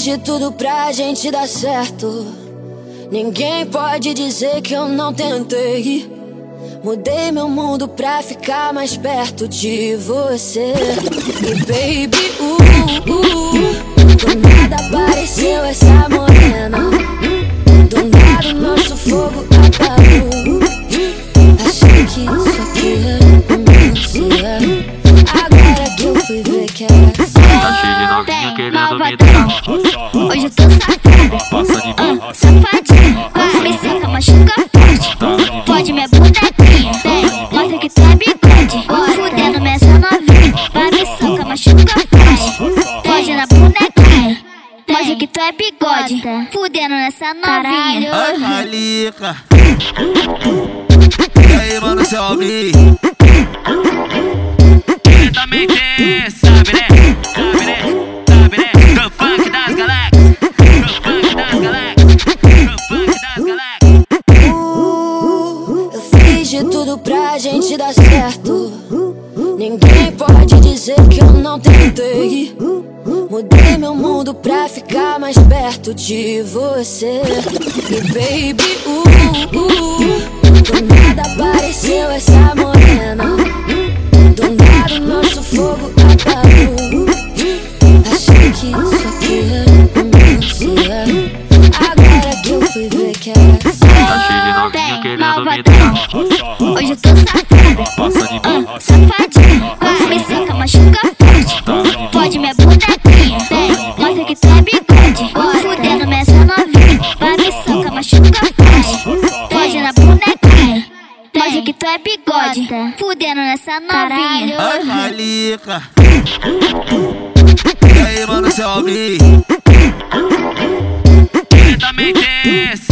fiz de tudo pra gente dar certo. Ninguém pode dizer que eu não tentei. Mudei meu mundo pra ficar mais perto de você. E baby, uh, uh, do Tá cheio de novinha querendo me dar. Hoje eu tô safada, ah, safadinha. Vai me seca, machuca forte. Pode minha bonequinha, vem, mostra que tu é bigode. Fudendo essa novinha. Vai me seca, machuca forte. Pode na bonequinha. Mostra que tu é bigode. Fudendo nessa novinha. Ai, Calica. E aí, mano, seu? Ele também tem, sabe né? Ninguém pode dizer que eu não tentei. Mudei meu mundo pra ficar mais perto de você. E baby, uh, uh, do nada apareceu essa morena. Do nada o nosso fogo apagou. Achei que isso aqui era romance. Agora que eu fui ver que era querendo me dar. Hoje eu tô safada, Passa de bonequinha, vem, mostra que tu é bigode. Fudendo nessa novinha, vai me soca, machuca, faz. Foge na bonequinha, mostra que tu é bigode. Fudendo nessa novinha. Ai, malica. E aí, mano, seu é Almi? Ele também desce.